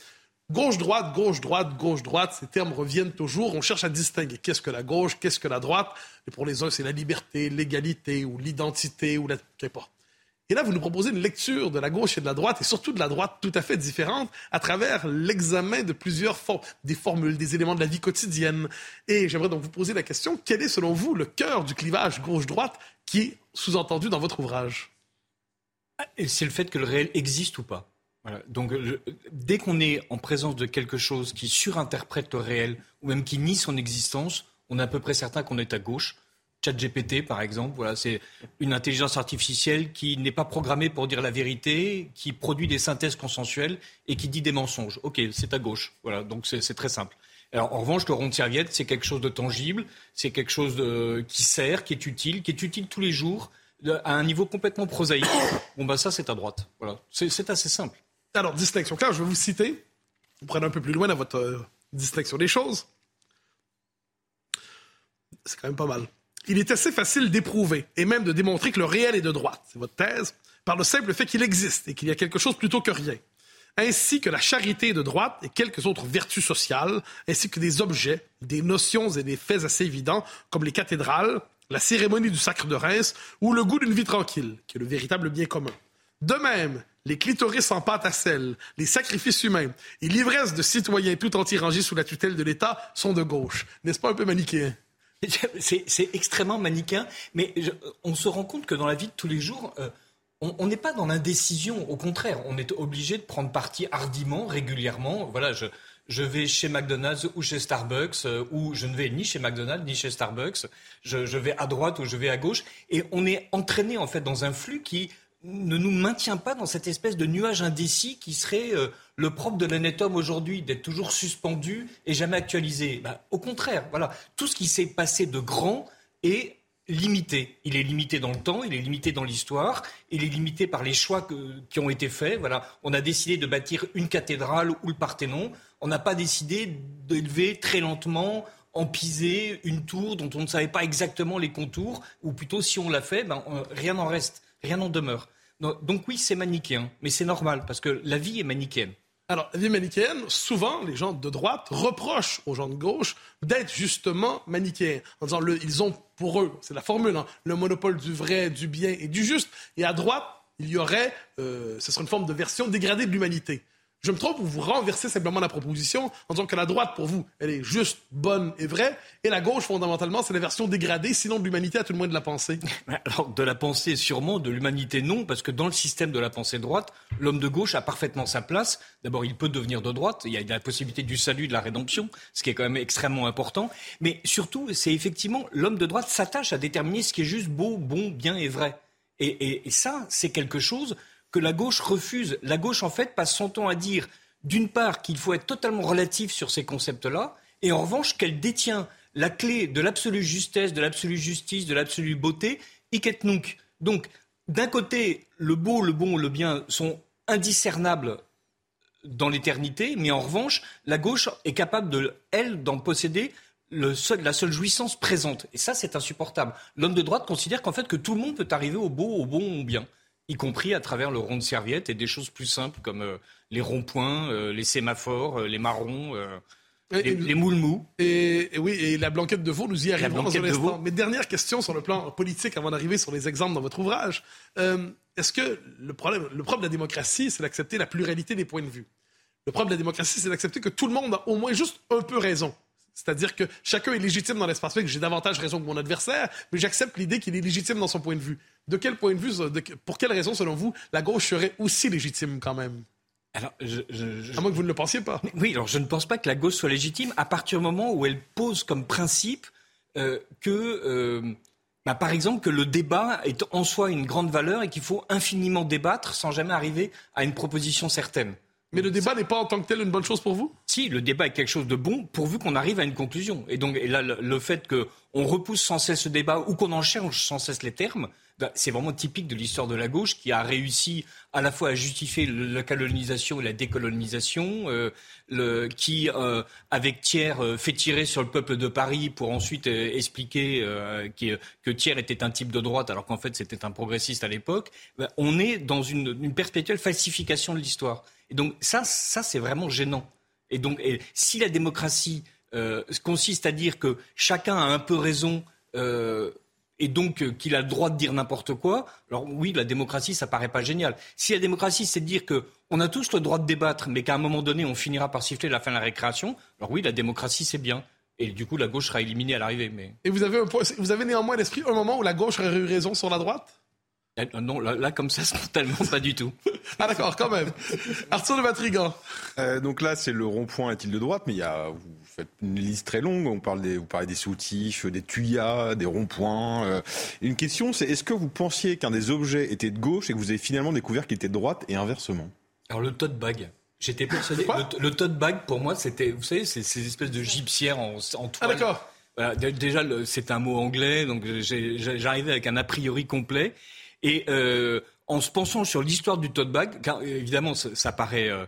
Gauche-droite, gauche-droite, gauche-droite, ces termes reviennent toujours. On cherche à distinguer qu'est-ce que la gauche, qu'est-ce que la droite. Et pour les uns, c'est la liberté, l'égalité ou l'identité ou la... Qu'importe. Et là, vous nous proposez une lecture de la gauche et de la droite, et surtout de la droite tout à fait différente, à travers l'examen de plusieurs formes, des formules, des éléments de la vie quotidienne. Et j'aimerais donc vous poser la question, quel est selon vous le cœur du clivage gauche-droite qui est sous-entendu dans votre ouvrage? C'est le fait que le réel existe ou pas? Donc, dès qu'on est en présence de quelque chose qui surinterprète le réel ou même qui nie son existence, on est à peu près certain qu'on est à gauche. ChatGPT, par exemple, voilà, c'est une intelligence artificielle qui n'est pas programmée pour dire la vérité, qui produit des synthèses consensuelles et qui dit des mensonges. Ok, c'est à gauche. Voilà, donc c'est très simple. Alors, en revanche, le rond de serviette, c'est quelque chose de tangible, c'est quelque chose qui sert, qui est utile, qui est utile tous les jours, à un niveau complètement prosaïque, bon, bah ça, c'est à droite. Voilà. C'est assez simple. Alors, distinction claire, je vais vous citer. Vous prenez un peu plus loin dans votre euh, distinction des choses. C'est quand même pas mal. Il est assez facile d'éprouver et même de démontrer que le réel est de droite, c'est votre thèse, par le simple fait qu'il existe et qu'il y a quelque chose plutôt que rien. Ainsi que la charité est de droite et quelques autres vertus sociales, ainsi que des objets, des notions et des faits assez évidents, comme les cathédrales, la cérémonie du sacre de Reims ou le goût d'une vie tranquille, qui est le véritable bien commun. De même, les clitoris en pâte à sel, les sacrifices humains et l'ivresse de citoyens tout entiers rangés sous la tutelle de l'État sont de gauche. N'est-ce pas un peu manichéen? C'est extrêmement manichéen, mais on se rend compte que dans la vie de tous les jours, euh, on n'est pas dans l'indécision. Au contraire, on est obligé de prendre parti hardiment, régulièrement. Voilà, je, vais chez McDonald's ou chez Starbucks, euh, ou je ne vais ni chez McDonald's ni chez Starbucks. Je, je, vais à droite ou je vais à gauche. Et on est entraîné en fait dans un flux qui ne nous maintient pas dans cette espèce de nuage indécis qui serait euh, le propre de l'honnête homme aujourd'hui d'être toujours suspendu et jamais actualisé bah, Au contraire, voilà, tout ce qui s'est passé de grand est limité. Il est limité dans le temps, il est limité dans l'histoire, il est limité par les choix qui ont été faits. Voilà, on a décidé de bâtir une cathédrale ou le Parthénon. On n'a pas décidé d'élever très lentement en pisé une tour dont on ne savait pas exactement les contours, ou plutôt si on l'a fait, ben, rien n'en reste, rien n'en demeure. Donc oui, c'est manichéen, mais c'est normal parce que la vie est manichéenne. Alors, la vie manichéenne, souvent, les gens de droite reprochent aux gens de gauche d'être justement manichéens. En disant, le, ils ont pour eux, c'est la formule, hein, le monopole du vrai, du bien et du juste. Et à droite, il y aurait, euh, ce serait une forme de version dégradée de l'humanité. Je me trompe ou vous renversez simplement la proposition en disant que la droite, pour vous, elle est juste, bonne et vraie, et la gauche, fondamentalement, c'est la version dégradée, sinon de l'humanité, à tout le moins de la pensée Alors, de la pensée, sûrement, de l'humanité, non, parce que dans le système de la pensée droite, l'homme de gauche a parfaitement sa place. D'abord, il peut devenir de droite, il y a la possibilité du salut, de la rédemption, ce qui est quand même extrêmement important. Mais surtout, c'est effectivement, l'homme de droite s'attache à déterminer ce qui est juste beau, bon, bien et vrai. et, et ça, c'est quelque chose que la gauche refuse. La gauche, en fait, passe son temps à dire, d'une part, qu'il faut être totalement relatif sur ces concepts-là, et en revanche, qu'elle détient la clé de l'absolue justesse, de l'absolue justice, de l'absolue beauté, et. Donc, d'un côté, le beau, le bon, le bien sont indiscernables dans l'éternité, mais en revanche, la gauche est capable, de, elle, d'en posséder la seule jouissance présente. Et ça, c'est insupportable. L'homme de droite considère qu'en fait, que tout le monde peut arriver au beau, au bon, au bien y compris à travers le rond de serviette et des choses plus simples comme euh, les ronds-points, euh, les sémaphores, euh, les marrons. les, moules mous. Et, oui, et la blanquette de veau, nous y arrivons dans un instant. Mais dernière question sur le plan politique avant d'arriver sur les exemples dans votre ouvrage. Est-ce que le problème, le problème de la démocratie, c'est d'accepter la pluralité des points de vue? Le problème de la démocratie, c'est d'accepter que tout le monde a au moins juste un peu raison. C'est-à-dire que chacun est légitime dans l'espace public. J'ai davantage raison que mon adversaire, mais j'accepte l'idée qu'il est légitime dans son point de vue. De quel point de vue, pour quelle raison, selon vous, la gauche serait aussi légitime quand même? Alors, à moins que vous ne le pensiez pas. Oui, alors je ne pense pas que la gauche soit légitime à partir du moment où elle pose comme principe euh, que, euh, bah, par exemple, que le débat est en soi une grande valeur et qu'il faut infiniment débattre sans jamais arriver à une proposition certaine. Mais le débat n'est pas en tant que tel une bonne chose pour vous? Si, le débat est quelque chose de bon pourvu qu'on arrive à une conclusion. Et donc, là, le, fait qu'on repousse sans cesse ce débat ou qu'on en change sans cesse les termes, bah, c'est vraiment typique de l'histoire de la gauche qui a réussi à la fois à justifier la colonisation et la décolonisation, euh, qui, euh, avec Thiers, euh, fait tirer sur le peuple de Paris pour ensuite expliquer que Thiers était un type de droite alors qu'en fait c'était un progressiste à l'époque. Bah, on est dans une, une perpétuelle falsification de l'histoire. Et donc ça, ça c'est vraiment gênant. Et donc, si la démocratie euh, consiste à dire que chacun a un peu raison euh, et donc euh, qu'il a le droit de dire n'importe quoi, alors oui, la démocratie, ça paraît pas génial. Si la démocratie, c'est dire que on a tous le droit de débattre, mais qu'à un moment donné, on finira par siffler la fin de la récréation, alors oui, la démocratie, c'est bien. Et du coup, la gauche sera éliminée à l'arrivée. Mais... Et vous avez, vous avez néanmoins l'esprit un moment où la gauche aurait eu raison sur la droite? Non, là, comme ça, spontanément, pas du tout. ah d'accord, quand même. Arthur de Matrigan. Euh, donc là, c'est le rond-point est-il de droite, mais il y a, vous faites une liste très longue. On parle des, vous parlez des soutifs, des tuyas, des ronds-points. Euh. une question, c'est est-ce que vous pensiez qu'un des objets était de gauche et que vous avez finalement découvert qu'il était de droite et inversement? Alors le tote bag. J'étais persuadé. Le, le, tote bag, pour moi, c'était, vous savez, c'est ces espèces de gypsières en, en toile. Ah d'accord. déjà, c'est un mot anglais, donc j'arrivais avec un a priori complet. Et euh, en se pensant sur l'histoire du tote bag, car évidemment ça, ça paraît euh,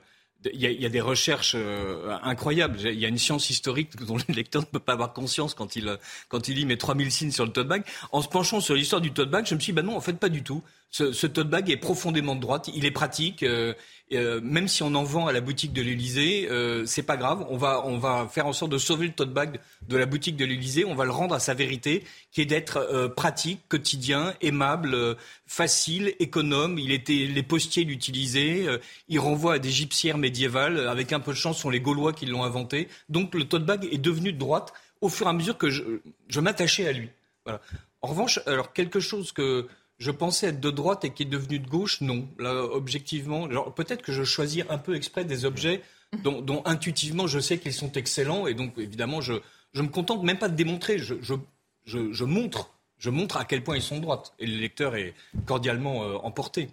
il y, a, il y, a, des recherches euh, incroyables. Il y a une science historique dont le lecteur ne peut pas avoir conscience quand il, quand il lit mes 3000 signes sur le tote bag. En se penchant sur l'histoire du tote bag, je me suis dit, bah non, en fait, pas du tout. Ce, ce tote bag est profondément de droite. Il est pratique. Euh, euh, même si on en vend à la boutique de l'Elysée, euh, c'est pas grave. On va, on va faire en sorte de sauver le tote bag de la boutique de l'Elysée. On va le rendre à sa vérité, qui est d'être euh, pratique, quotidien, aimable, euh, facile, économe. Il était, les postiers l'utilisaient. il renvoie à des gypsières médiévales. Avec un peu de chance, ce sont les Gaulois qui l'ont inventé. Donc le tote bag est devenu de droite au fur et à mesure que je, m'attachais à lui. En revanche, alors quelque chose que je pensais être de droite et qui est devenu de gauche, non. Là, objectivement, peut-être que je choisis un peu exprès des objets dont, dont intuitivement je sais qu'ils sont excellents et donc évidemment je je me contente même pas de démontrer, je, je, je, je montre, je montre à quel point ils sont de droite et le lecteur est cordialement euh, emporté.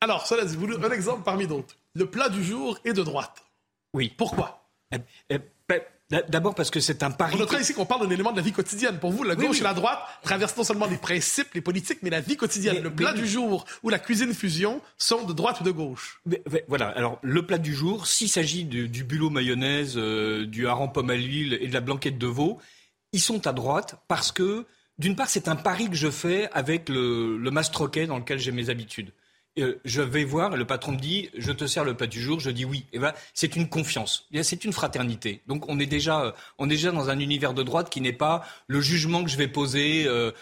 Alors, cela dit, un exemple parmi d'autres. le plat du jour est de droite. Oui. Pourquoi? Eh, eh, ben, D'abord parce que c'est un pari. On notera ici qu'on parle d'un élément de la vie quotidienne. Pour vous, la gauche et la droite traversent non seulement les principes, les politiques, mais la vie quotidienne. le plat du jour ou la cuisine fusion sont de droite ou de gauche. voilà. Alors, le plat du jour, s'il s'agit du, bulot mayonnaise, euh, du hareng pomme à l'huile et de la blanquette de veau, ils sont à droite parce que, d'une part, c'est un pari que je fais avec le, le mastroquet dans lequel j'ai mes habitudes. Euh, je vais voir, le patron me dit, je te sers le plat du jour, je dis oui. Et ben, c'est une confiance, c'est une fraternité. Donc on est déjà, euh, on est déjà dans un univers de droite qui n'est pas le jugement que je vais poser euh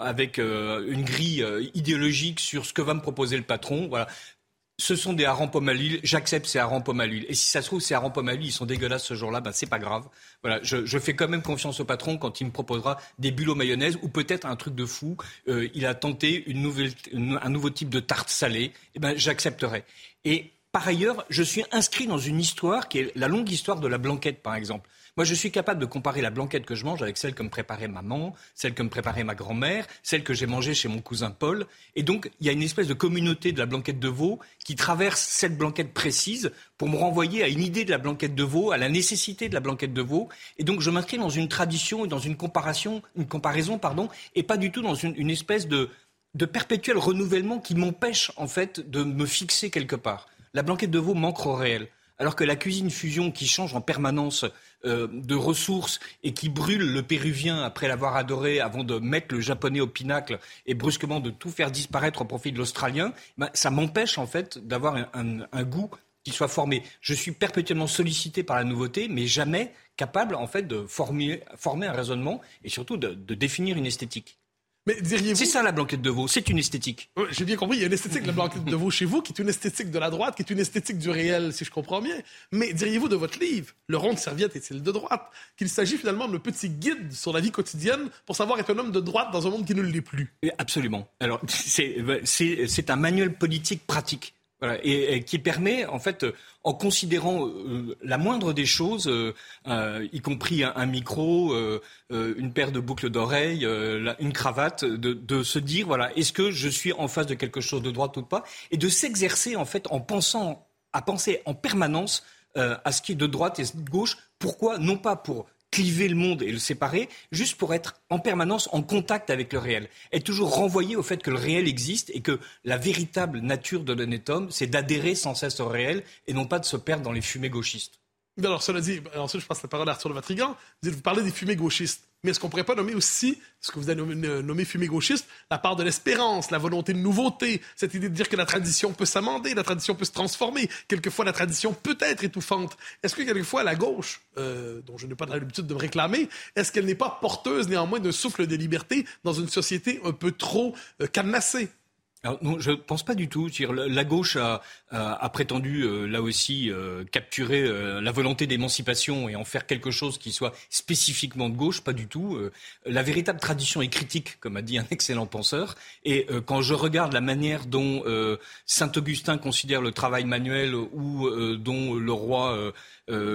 avec une grille idéologique sur ce que va me proposer le patron. Voilà, ce sont des harengs pommes à l'huile, j'accepte ces harengs pommes à l'huile. Et si ça se trouve, ces harengs pommes à l'huile, ils sont dégueulasses ce jour-là, ben c'est pas grave. Voilà, je, fais quand même confiance au patron quand il me proposera des bulots mayonnaise ou peut-être un truc de fou. Euh, il a tenté un nouveau type de tarte salée. Eh ben j'accepterai. Et par ailleurs, je suis inscrit dans une histoire qui est la longue histoire de la blanquette, par exemple. Moi, je suis capable de comparer la blanquette que je mange avec celle que me préparait maman, celle que me préparait ma grand-mère, celle que j'ai mangée chez mon cousin Paul. Et donc, il y a une espèce de communauté de la blanquette de veau qui traverse cette blanquette précise pour me renvoyer à une idée de la blanquette de veau, à la nécessité de la blanquette de veau. Et donc, je m'inscris dans une tradition et dans une comparaison, une comparaison, pardon, et pas du tout dans une, espèce de, de perpétuel renouvellement qui m'empêche, en fait, de me fixer quelque part. La blanquette de veau manque au réel. Alors que la cuisine fusion qui change en permanence euh, de ressources et qui brûle le péruvien après l'avoir adoré avant de mettre le japonais au pinacle et brusquement de tout faire disparaître au profit de l'australien, ben, ça m'empêche en fait d'avoir un, goût qui soit formé. Je suis perpétuellement sollicité par la nouveauté, mais jamais capable en fait de former, un raisonnement et surtout de définir une esthétique. C'est ça la blanquette de veau, c'est une esthétique. J'ai bien compris, il y a une esthétique de la blanquette de veau chez vous, qui est une esthétique de la droite, qui est une esthétique du réel, si je comprends bien. Mais diriez-vous de votre livre, Le rond de serviette est-il de droite, qu'il s'agit finalement d'un petit guide sur la vie quotidienne pour savoir être un homme de droite dans un monde qui ne l'est plus? Absolument. Alors, c'est un manuel politique pratique. et, qui permet, en fait, en considérant euh, la moindre des choses, euh, euh, y compris un, micro, une paire de boucles d'oreilles, une cravate, de, se dire voilà, est-ce que je suis en face de quelque chose de droite ou pas, et de s'exercer en fait en pensant à penser en permanence à ce qui est de droite et de gauche. Pourquoi? Non pas pour cliver le monde et le séparer, juste pour être en permanence en contact avec le réel. Être toujours renvoyé au fait que le réel existe et que la véritable nature de l'honnête homme, c'est d'adhérer sans cesse au réel et non pas de se perdre dans les fumées gauchistes. Alors, cela dit, ensuite, je passe la parole à Arthur de Vatrigan. Vous parlez des fumées gauchistes. Mais est-ce qu'on ne pourrait pas nommer aussi, ce que vous avez nommé, fumée gauchiste, la part de l'espérance, la volonté de nouveauté, cette idée de dire que la tradition peut s'amender, la tradition peut se transformer, quelquefois la tradition peut être étouffante. Est-ce que quelquefois la gauche, euh, dont je n'ai pas l'habitude de me réclamer, est-ce qu'elle n'est pas porteuse néanmoins d'un souffle de liberté dans une société un peu trop euh, cadenassée? Non, je ne pense pas du tout. La gauche a, prétendu, euh, là aussi, euh, capturer euh, la volonté d'émancipation et en faire quelque chose qui soit spécifiquement de gauche. Pas du tout. la véritable tradition est critique, comme a dit un excellent penseur. Et quand je regarde la manière dont Saint-Augustin considère le travail manuel ou dont le roi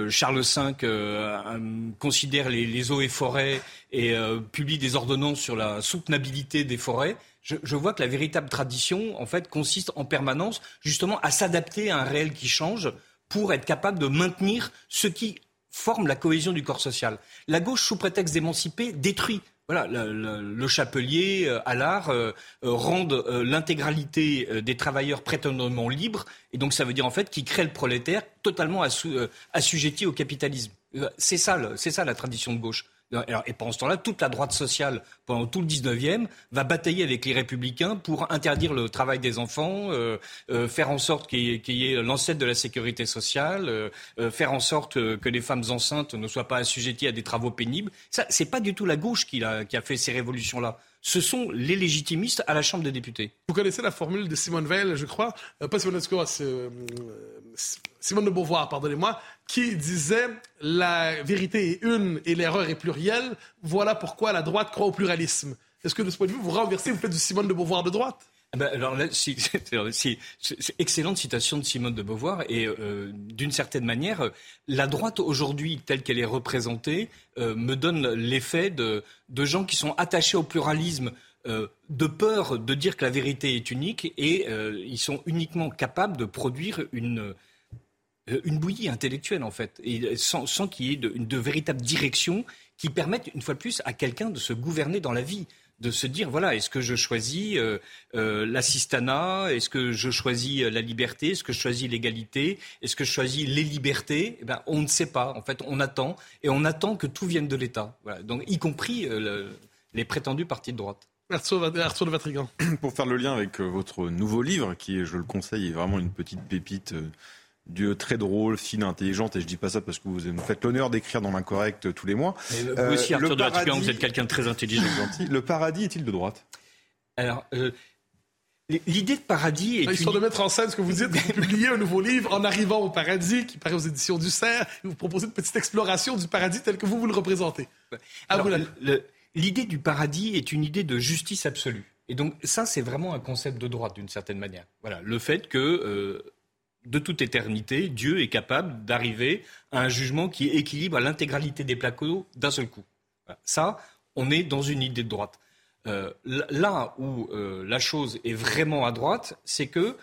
Charles V considère les, les, eaux et forêts et publie des ordonnances sur la soutenabilité des forêts, je, vois que la véritable tradition, en fait, consiste en permanence justement à s'adapter à un réel qui change pour être capable de maintenir ce qui forme la cohésion du corps social. La gauche, sous prétexte d'émanciper, détruit. Voilà, le, chapelier, euh, à l'art, euh, euh, rendent l'intégralité des travailleurs prétendument libres, et donc ça veut dire en fait qu'ils créent le prolétaire totalement assujetti au capitalisme. C'est c'est ça la tradition de gauche. Et pendant ce temps-là, toute la droite sociale, pendant tout le 19e, va batailler avec les républicains pour interdire le travail des enfants, euh, euh, faire en sorte qu'il y, ait l'ancêtre de la sécurité sociale, euh, faire en sorte que les femmes enceintes ne soient pas assujetties à des travaux pénibles. Ça, c'est pas du tout la gauche qui a, fait ces révolutions-là ce sont les légitimistes à la Chambre des députés. Vous connaissez la formule de Simone Veil, je crois, pas Simone Simone de Beauvoir, pardonnez-moi, qui disait la vérité est une et l'erreur est plurielle. Voilà pourquoi la droite croit au pluralisme. Est-ce que de ce point de vue, vous renversez, vous faites du Simone de Beauvoir de droite? Ah ben, alors là, excellente citation de Simone de Beauvoir et euh, d'une certaine manière, la droite aujourd'hui telle qu'elle est représentée euh, me donne l'effet de, de, gens qui sont attachés au pluralisme de peur de dire que la vérité est unique et ils sont uniquement capables de produire une une bouillie intellectuelle en fait, et sans, sans qu'il y ait de, de véritable direction qui permette une fois de plus à quelqu'un de se gouverner dans la vie de se dire voilà est-ce que je choisis euh, euh, l'assistanat est-ce que je choisis euh, la liberté est-ce que je choisis l'égalité est-ce que je choisis les libertés? Eh ben, on ne sait pas en fait on attend et on attend que tout vienne de l'État voilà. donc y compris les prétendus partis de droite Arthur, de Vatrigan. Pour faire le lien avec votre nouveau livre, qui je le conseille, est vraiment une petite pépite Dieu très drôle, fine, intelligente, et je dis pas ça parce que vous me faites l'honneur d'écrire dans l'incorrect tous les mois. vous aussi, euh, Arthur de vous êtes quelqu'un de très intelligent. Le paradis est-il de droite? Alors, euh, l'idée de paradis est. Ah, histoire de mettre en scène ce que vous dites, vous publiez un nouveau livre en arrivant au paradis, qui paraît aux éditions du Cerf, et vous proposez une petite exploration du paradis tel que vous vous le représentez. L'idée du paradis est une idée de justice absolue. Et donc ça, c'est vraiment un concept de droite d'une certaine manière. Voilà, le fait que euh, de toute éternité, Dieu est capable d'arriver à un jugement qui équilibre l'intégralité des plateaux d'un seul coup. Ça, on est dans une idée de droite. Euh, là où euh, la chose est vraiment à droite, c'est que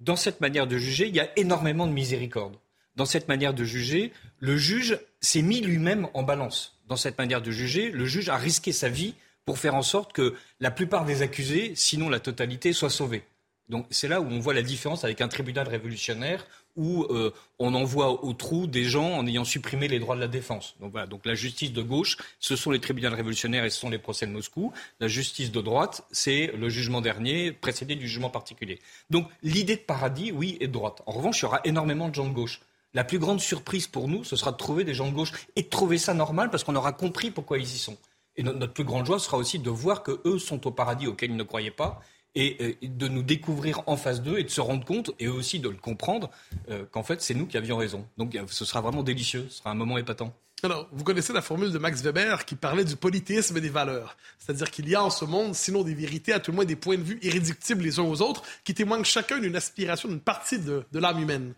dans cette manière de juger, il y a énormément de miséricorde. Dans cette manière de juger, le juge s'est mis lui-même en balance. Dans cette manière de juger, le juge a risqué sa vie pour faire en sorte que la plupart des accusés, sinon la totalité, soient sauvés. Donc c'est là où on voit la différence avec un tribunal révolutionnaire où euh, on envoie au trou des gens en ayant supprimé les droits de la défense. Donc voilà, donc la justice de gauche, ce sont les tribunaux révolutionnaires et ce sont les procès de Moscou. La justice de droite, c'est le jugement dernier précédé du jugement particulier. Donc l'idée de paradis, oui, est de droite. En revanche, il y aura énormément de gens de gauche. La plus grande surprise pour nous, ce sera de trouver des gens de gauche et de trouver ça normal parce qu'on aura compris pourquoi ils y sont. Et notre plus grande joie sera aussi de voir que eux sont au paradis auquel ils ne croyaient pas et, de nous découvrir en face d'eux et de se rendre compte et aussi de le comprendre euh, qu'en fait c'est nous qui avions raison. Donc euh, ce sera vraiment délicieux, ce sera un moment épatant. Alors, vous connaissez la formule de Max Weber qui parlait du polythéisme et des valeurs. C'est-à-dire qu'il y a en ce monde, sinon des vérités, à tout le moins des points de vue irréductibles les uns aux autres, qui témoignent chacun d'une aspiration, d'une partie de, l'âme humaine.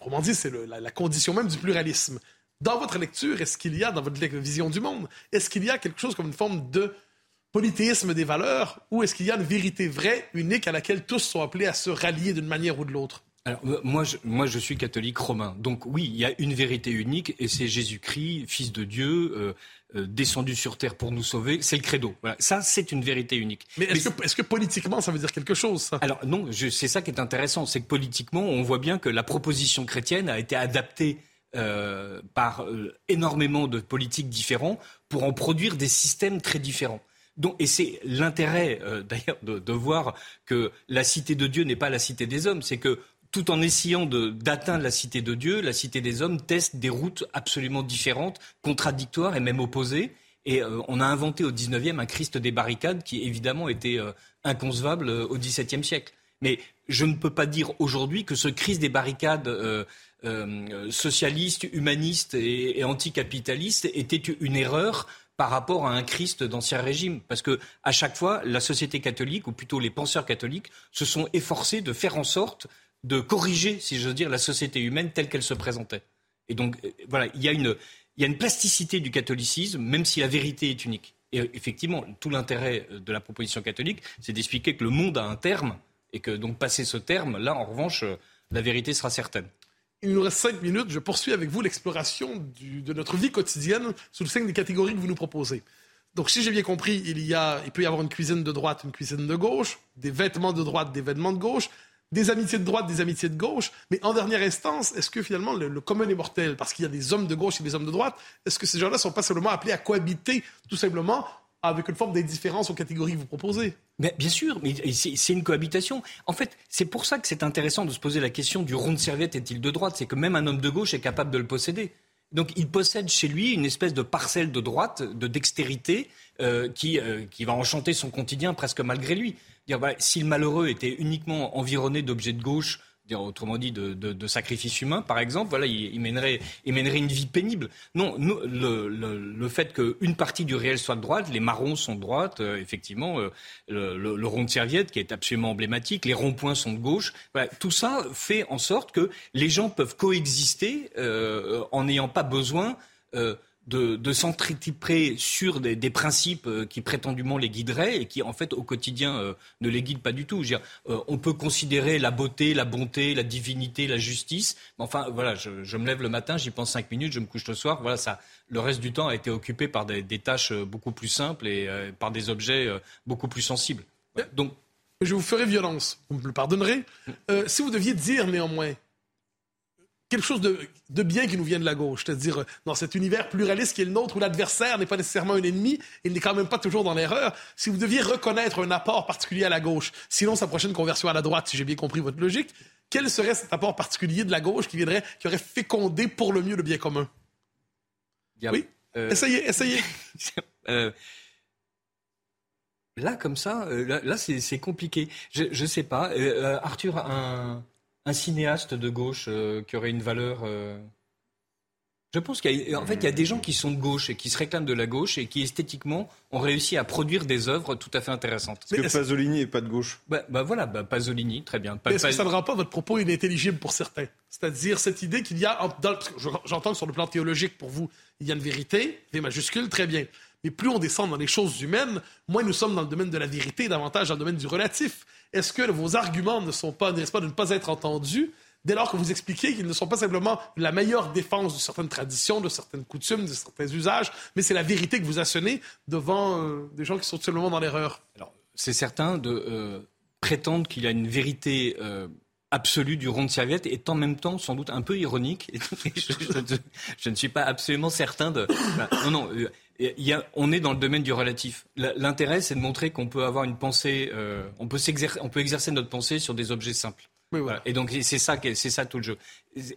Autrement dit, c'est la, la, condition même du pluralisme. Dans votre lecture, est-ce qu'il y a, dans votre vision du monde, est-ce qu'il y a quelque chose comme une forme de polythéisme des valeurs ou est-ce qu'il y a une vérité vraie, unique, à laquelle tous sont appelés à se rallier d'une manière ou de l'autre? Alors, euh, moi, je, moi, je suis catholique romain. Donc, oui, il y a une vérité unique, et c'est Jésus-Christ, Fils de Dieu, euh, euh, descendu sur terre pour nous sauver. C'est le credo. Voilà. Ça, c'est une vérité unique. Mais est-ce que, est que, politiquement, ça veut dire quelque chose ça? Alors, non, c'est ça qui est intéressant. C'est que politiquement, on voit bien que la proposition chrétienne a été adaptée par énormément de politiques différents pour en produire des systèmes très différents et c'est l'intérêt euh, d'ailleurs de, voir que la cité de Dieu n'est pas la cité des hommes, c'est que tout en essayant d'atteindre la cité de Dieu, la cité des hommes teste des routes absolument différentes, contradictoires et même opposées. Et euh, on a inventé au XIXe un Christ des barricades qui évidemment était euh, inconcevable au XVIIe siècle. Mais je ne peux pas dire aujourd'hui que ce Christ des barricades socialiste, humaniste et, et anticapitaliste était une erreur par rapport à un Christ d'ancien régime. Parce que à chaque fois, la société catholique, ou plutôt les penseurs catholiques, se sont efforcés de faire en sorte de corriger, si j'ose dire, la société humaine telle qu'elle se présentait. Et donc, euh, voilà, il y, a une, il y a une plasticité du catholicisme, même si la vérité est unique. Et euh, effectivement, tout l'intérêt euh, de la proposition catholique, c'est d'expliquer que le monde a un terme, et que donc, passé ce terme, là, en revanche, la vérité sera certaine. Il nous reste cinq minutes. Je poursuis avec vous l'exploration de notre vie quotidienne sous le signe des catégories que vous nous proposez. Donc, si j'ai bien compris, il, y a, il peut y avoir une cuisine de droite, une cuisine de gauche, des vêtements de droite, des vêtements de gauche, des amitiés de droite, des amitiés de gauche. Mais en dernière instance, est-ce que finalement le, commun est mortel? Parce qu'il y a des hommes de gauche et des hommes de droite. Est-ce que ces gens-là sont pas simplement appelés à cohabiter tout simplement avec une forme d'indifférence aux catégories que vous proposez. Mais bien sûr, mais c'est une cohabitation. En fait, c'est pour ça que c'est intéressant de se poser la question du rond de serviette est-il de droite? C'est que même un homme de gauche est capable de le posséder. Donc il possède chez lui une espèce de parcelle de droite, de dextérité, euh, qui, euh, qui va enchanter son quotidien presque malgré lui. Si le malheureux était uniquement environné d'objets de gauche, autrement dit de, de, sacrifice humain, par exemple, voilà, il, mènerait, il mènerait une vie pénible. Non, le, fait qu'une partie du réel soit de droite, les marrons sont de droite, euh, effectivement, euh, le, rond de serviette qui est absolument emblématique, les ronds-points sont de gauche. Voilà, tout ça fait en sorte que les gens peuvent coexister euh, en n'ayant pas besoin de, de sur des, des, principes euh, qui prétendument les guideraient et qui en fait au quotidien euh, ne les guident pas du tout. Dire, euh, on peut considérer la beauté, la bonté, la divinité, la justice. Mais enfin voilà, je, je me lève le matin, j'y pense cinq minutes, je me couche le soir. Voilà, ça, le reste du temps a été occupé par des, des tâches beaucoup plus simples et par des objets beaucoup plus sensibles. Donc, je vous ferai violence. Vous me le pardonnerez. si vous deviez dire néanmoins quelque chose de, bien qui nous vient de la gauche, c'est-à-dire euh, dans cet univers pluraliste qui est le nôtre où l'adversaire n'est pas nécessairement un ennemi, il n'est quand même pas toujours dans l'erreur. Si vous deviez reconnaître un apport particulier à la gauche, sinon sa prochaine conversion à la droite, si j'ai bien compris votre logique, quel serait cet apport particulier de la gauche qui viendrait, qui aurait fécondé pour le mieux le bien commun? Oui? Euh, essayez, essayez. Euh, là, comme ça, là, c'est compliqué. Je ne sais pas. Arthur, un, un cinéaste de gauche euh, qui aurait une valeur euh, je pense qu'en fait, il y a des gens qui sont de gauche et qui se réclament de la gauche et qui esthétiquement ont réussi à produire des œuvres tout à fait intéressantes. Parce que Pasolini n'est pas de gauche? Bah, bah voilà, bah, Pasolini, très bien. Est-ce que ça ne rend pas votre propos inintelligible pour certains? C'est-à-dire cette idée qu'il y a, j'entends que sur le plan théologique pour vous, il y a une vérité, V majuscule, très bien. Mais plus on descend dans les choses humaines, moins nous sommes dans le domaine de la vérité, davantage dans le domaine du relatif. Est-ce que vos arguments ne sont pas, n'est-ce pas, de ne pas être entendus dès lors que vous expliquez qu'ils ne sont pas simplement la meilleure défense de certaines traditions, de certaines coutumes, de certains usages, mais c'est la vérité que vous assonnez devant euh, des gens qui sont tout simplement dans l'erreur? Alors, c'est certain de euh, prétendre qu'il y a une vérité euh, absolue du rond de serviette est en même temps sans doute un peu ironique. je, ne suis pas absolument certain de. non, non on est dans le domaine du relatif. L'intérêt, c'est de montrer qu'on peut avoir une pensée, euh, on, peut on peut exercer notre pensée sur des objets simples. Et donc c'est ça, c'est ça tout le jeu.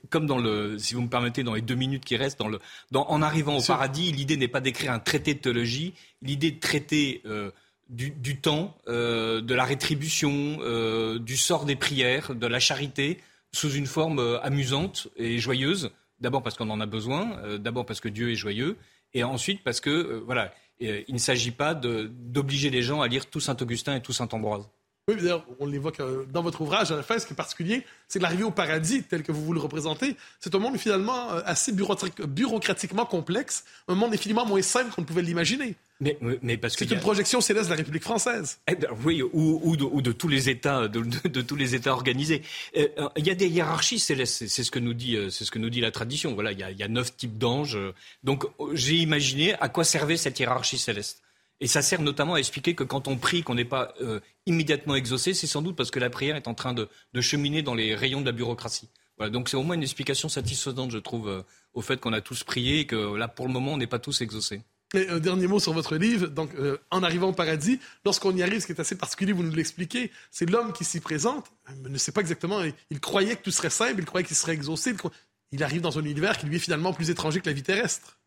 Comme dans le, si vous me permettez, dans les deux minutes qui restent, dans le, en arrivant au paradis, l'idée n'est pas d'écrire un traité de théologie, l'idée de traiter euh, du, temps, euh, de la rétribution, du sort des prières, de la charité, sous une forme amusante et joyeuse. D'abord parce qu'on en a besoin, d'abord parce que Dieu est joyeux, et ensuite parce que, euh, voilà, euh, il ne s'agit pas d'obliger les gens à lire tout Saint-Augustin et tout Saint-Ambroise. Oui, d'ailleurs, on l'évoque euh, dans votre ouvrage, à la fin, ce qui est particulier, c'est que l'arrivée au paradis, tel que vous vous le représentez, c'est un monde finalement assez bureaucratiquement complexe, un monde infiniment moins simple qu'on ne pouvait l'imaginer. Mais, mais parce c'est une projection céleste de la République française. Eh ben, oui, ou, ou, de, ou, de, tous les États, de, de tous les États organisés. Euh, euh, il y a des hiérarchies célestes. C'est ce que nous dit, euh, c'est ce que nous dit la tradition. Voilà, il y a, il y a neuf types d'anges. Donc, j'ai imaginé à quoi servait cette hiérarchie céleste. Et ça sert notamment à expliquer que quand on prie, qu'on n'est pas immédiatement exaucé, c'est sans doute parce que la prière est en train de, cheminer dans les rayons de la bureaucratie. Voilà, donc c'est au moins une explication satisfaisante, je trouve, au fait qu'on a tous prié et que là, pour le moment, on n'est pas tous exaucés un dernier mot sur votre livre. Donc, euh, en arrivant au paradis, lorsqu'on y arrive, ce qui est assez particulier, vous nous l'expliquez, c'est l'homme qui s'y présente, mais ne sait pas exactement. Il croyait que tout serait simple, il croyait qu'il serait exaucé. Il arrive dans un univers qui lui est finalement plus étranger que la vie terrestre.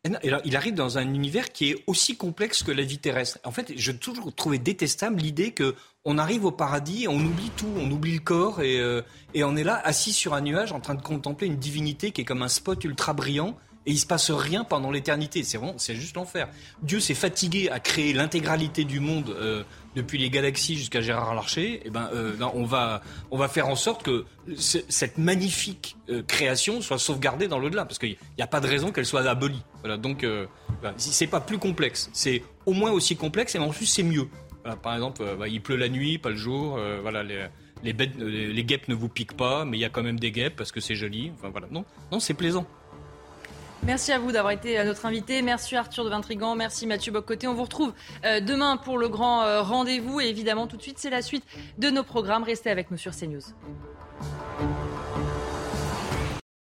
Il arrive dans un univers qui est aussi complexe que la vie terrestre. En fait, j'ai toujours trouvé détestable l'idée que on arrive au paradis, on oublie tout, on oublie le corps et, euh, et on est là assis sur un nuage en train de contempler une divinité qui est comme un spot ultra brillant et il se passe rien pendant l'éternité. C'est c'est juste l'enfer. Dieu s'est fatigué à créer l'intégralité du monde euh, depuis les galaxies jusqu'à Gérard Larcher. Eh ben, euh, on va, on va faire en sorte que cette magnifique euh, création soit sauvegardée dans l'au-delà, parce qu'il n'y a pas de raison qu'elle soit abolie. Voilà. Donc, voilà. c'est pas plus complexe. C'est au moins aussi complexe, et en plus c'est mieux. par exemple, bah, il pleut la nuit, pas le jour. voilà. Les, les, bêtes, les guêpes ne vous piquent pas, mais il y a quand même des guêpes parce que c'est joli. Enfin voilà, non, non, c'est plaisant. Merci à vous d'avoir été euh, notre invité. Merci Arthur de Vintrigan. Merci Mathieu Boccoté. On vous retrouve euh, demain pour le grand euh, rendez-vous. Et évidemment, tout de suite, c'est la suite de nos programmes. Restez avec nous sur CNews.